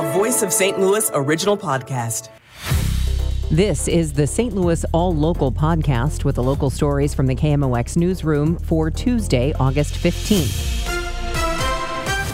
a Voice of St. Louis original podcast. This is the St. Louis All Local podcast with the local stories from the KMOX newsroom for Tuesday, August 15th.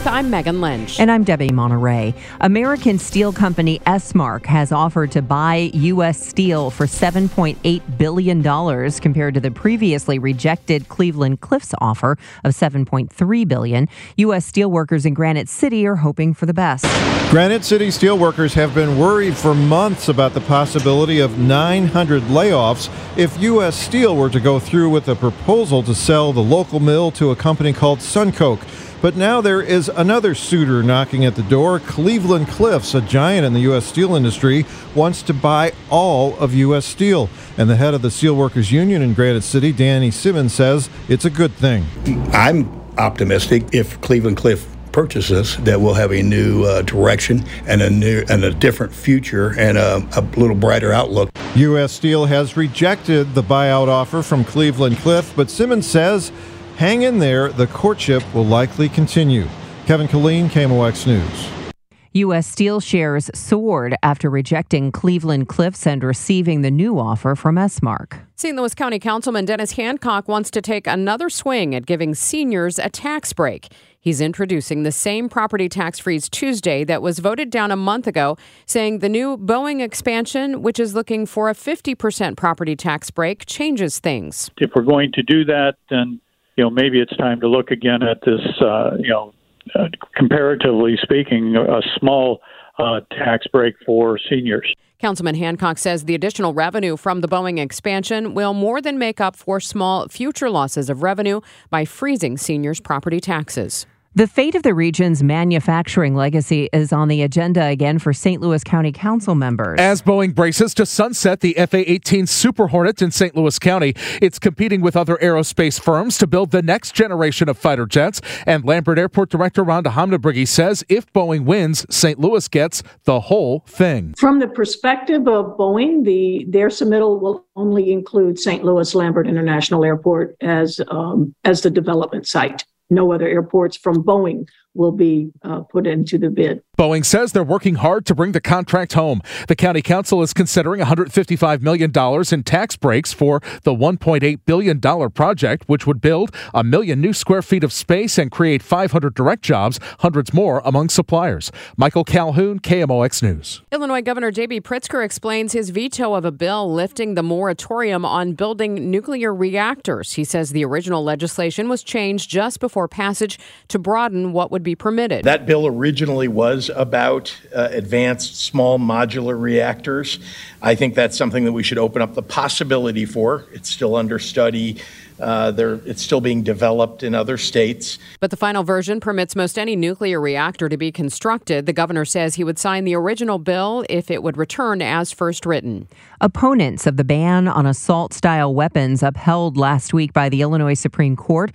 I'm Megan Lynch. And I'm Debbie Monterey. American steel company Esmark has offered to buy U.S. Steel for $7.8 billion compared to the previously rejected Cleveland Cliffs offer of 7.3 billion. U.S. steelworkers in Granite City are hoping for the best. Granite City steelworkers have been worried for months about the possibility of 900 layoffs if U.S. Steel were to go through with a proposal to sell the local mill to a company called Suncoke. But now there is another suitor knocking at the door. Cleveland Cliffs, a giant in the U.S. steel industry, wants to buy all of U.S. Steel. And the head of the Steelworkers Union in Granite City, Danny Simmons, says it's a good thing. I'm optimistic if Cleveland Cliff purchases that we'll have a new uh, direction and a new and a different future and a, a little brighter outlook. U.S. Steel has rejected the buyout offer from Cleveland Cliff, but Simmons says Hang in there, the courtship will likely continue. Kevin Killeen, KMOX News. U.S. Steel shares soared after rejecting Cleveland Cliffs and receiving the new offer from Esmark. St. Louis County Councilman Dennis Hancock wants to take another swing at giving seniors a tax break. He's introducing the same property tax freeze Tuesday that was voted down a month ago, saying the new Boeing expansion, which is looking for a 50% property tax break, changes things. If we're going to do that, then you know, maybe it's time to look again at this, uh, you know, uh, comparatively speaking, a small uh, tax break for seniors. Councilman Hancock says the additional revenue from the Boeing expansion will more than make up for small future losses of revenue by freezing seniors' property taxes. The fate of the region's manufacturing legacy is on the agenda again for St. Louis County Council members. As Boeing braces to sunset the FA 18 Super Hornet in St. Louis County, it's competing with other aerospace firms to build the next generation of fighter jets. And Lambert Airport Director Rhonda Hamm-Niebruegge says if Boeing wins, St. Louis gets the whole thing. From the perspective of Boeing, the their submittal will only include St. Louis Lambert International Airport as um, as the development site no other airports from Boeing will be uh, put into the bid. Boeing says they're working hard to bring the contract home. The county council is considering $155 million in tax breaks for the $1.8 billion project, which would build a million new square feet of space and create 500 direct jobs, hundreds more among suppliers. Michael Calhoun, KMOX News. Illinois Governor J.B. Pritzker explains his veto of a bill lifting the moratorium on building nuclear reactors. He says the original legislation was changed just before passage to broaden what would be permitted. That bill originally was about uh, advanced small modular reactors. I think that's something that we should open up the possibility for. It's still under study. Uh, it's still being developed in other states. But the final version permits most any nuclear reactor to be constructed. The governor says he would sign the original bill if it would return as first written. Opponents of the ban on assault style weapons upheld last week by the Illinois Supreme Court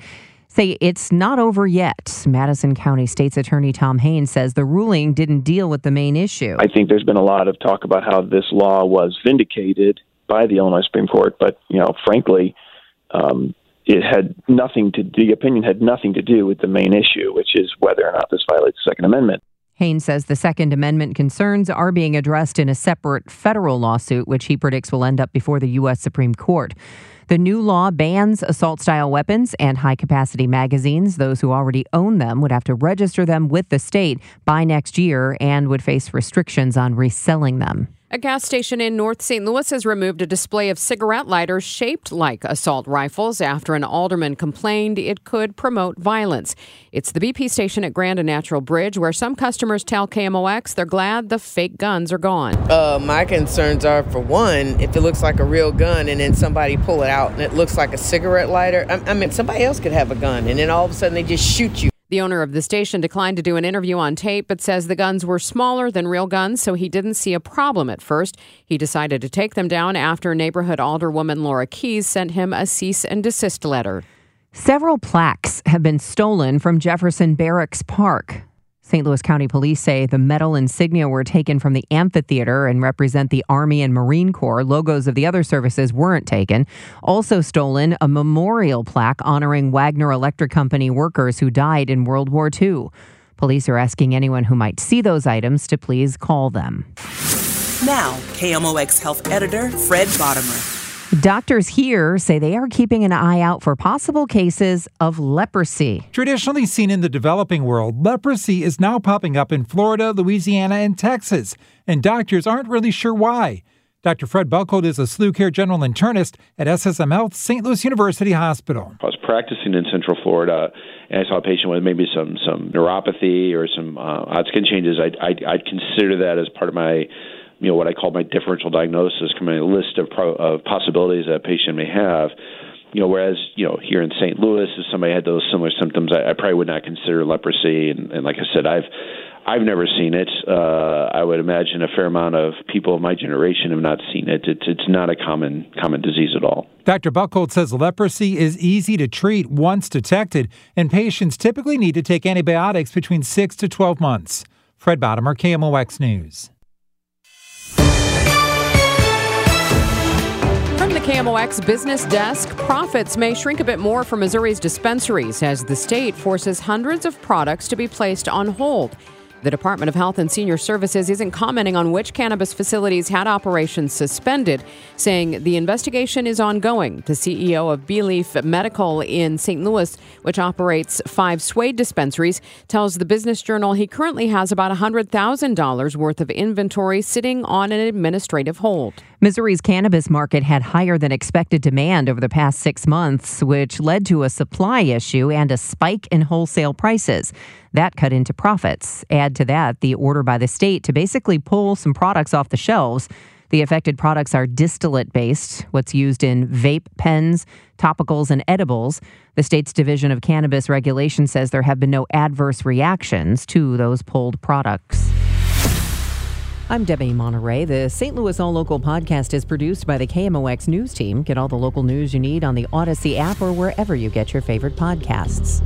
say it's not over yet. Madison County State's Attorney Tom Haine says the ruling didn't deal with the main issue. I think there's been a lot of talk about how this law was vindicated by the Illinois Supreme Court, but you know, frankly, um, it had nothing to. The opinion had nothing to do with the main issue, which is whether or not this violates the Second Amendment. Haine says the Second Amendment concerns are being addressed in a separate federal lawsuit, which he predicts will end up before the U.S. Supreme Court. The new law bans assault style weapons and high capacity magazines. Those who already own them would have to register them with the state by next year and would face restrictions on reselling them. A gas station in North St. Louis has removed a display of cigarette lighters shaped like assault rifles after an alderman complained it could promote violence. It's the BP station at Grand and Natural Bridge where some customers tell KMOX they're glad the fake guns are gone. Uh, my concerns are for one, if it looks like a real gun and then somebody pull it out and it looks like a cigarette lighter, I, I mean, somebody else could have a gun and then all of a sudden they just shoot you the owner of the station declined to do an interview on tape, but says the guns were smaller than real guns, so he didn't see a problem at first. He decided to take them down after neighborhood alderwoman Laura Keys sent him a cease and desist letter. Several plaques have been stolen from Jefferson Barracks Park. St. Louis County Police say the metal insignia were taken from the amphitheater and represent the Army and Marine Corps. Logos of the other services weren't taken. Also stolen, a memorial plaque honoring Wagner Electric Company workers who died in World War II. Police are asking anyone who might see those items to please call them. Now, KMOX Health Editor Fred Bodimer. Doctors here say they are keeping an eye out for possible cases of leprosy. Traditionally seen in the developing world, leprosy is now popping up in Florida, Louisiana, and Texas, and doctors aren't really sure why. Dr. Fred Buckhold is a SLU care general internist at SSM Health St. Louis University Hospital. I was practicing in Central Florida, and I saw a patient with maybe some some neuropathy or some uh, odd skin changes. I'd, I'd, I'd consider that as part of my you know what I call my differential diagnosis, coming a list of, pro- of possibilities that a patient may have. You know, whereas you know here in St. Louis, if somebody had those similar symptoms, I, I probably would not consider leprosy. And, and like I said, I've I've never seen it. Uh, I would imagine a fair amount of people of my generation have not seen it. It's, it's not a common common disease at all. Dr. Buckhold says leprosy is easy to treat once detected, and patients typically need to take antibiotics between six to 12 months. Fred Bodimer, KMOX News. From the KMOX business desk, profits may shrink a bit more for Missouri's dispensaries as the state forces hundreds of products to be placed on hold. The Department of Health and Senior Services isn't commenting on which cannabis facilities had operations suspended, saying the investigation is ongoing. The CEO of Beleaf Medical in St. Louis, which operates five Swade dispensaries, tells the Business Journal he currently has about $100,000 worth of inventory sitting on an administrative hold. Missouri's cannabis market had higher than expected demand over the past six months, which led to a supply issue and a spike in wholesale prices. That cut into profits. Add to that the order by the state to basically pull some products off the shelves. The affected products are distillate based, what's used in vape pens, topicals, and edibles. The state's Division of Cannabis Regulation says there have been no adverse reactions to those pulled products. I'm Debbie Monterey. The St. Louis All Local podcast is produced by the KMOX News Team. Get all the local news you need on the Audacy app or wherever you get your favorite podcasts.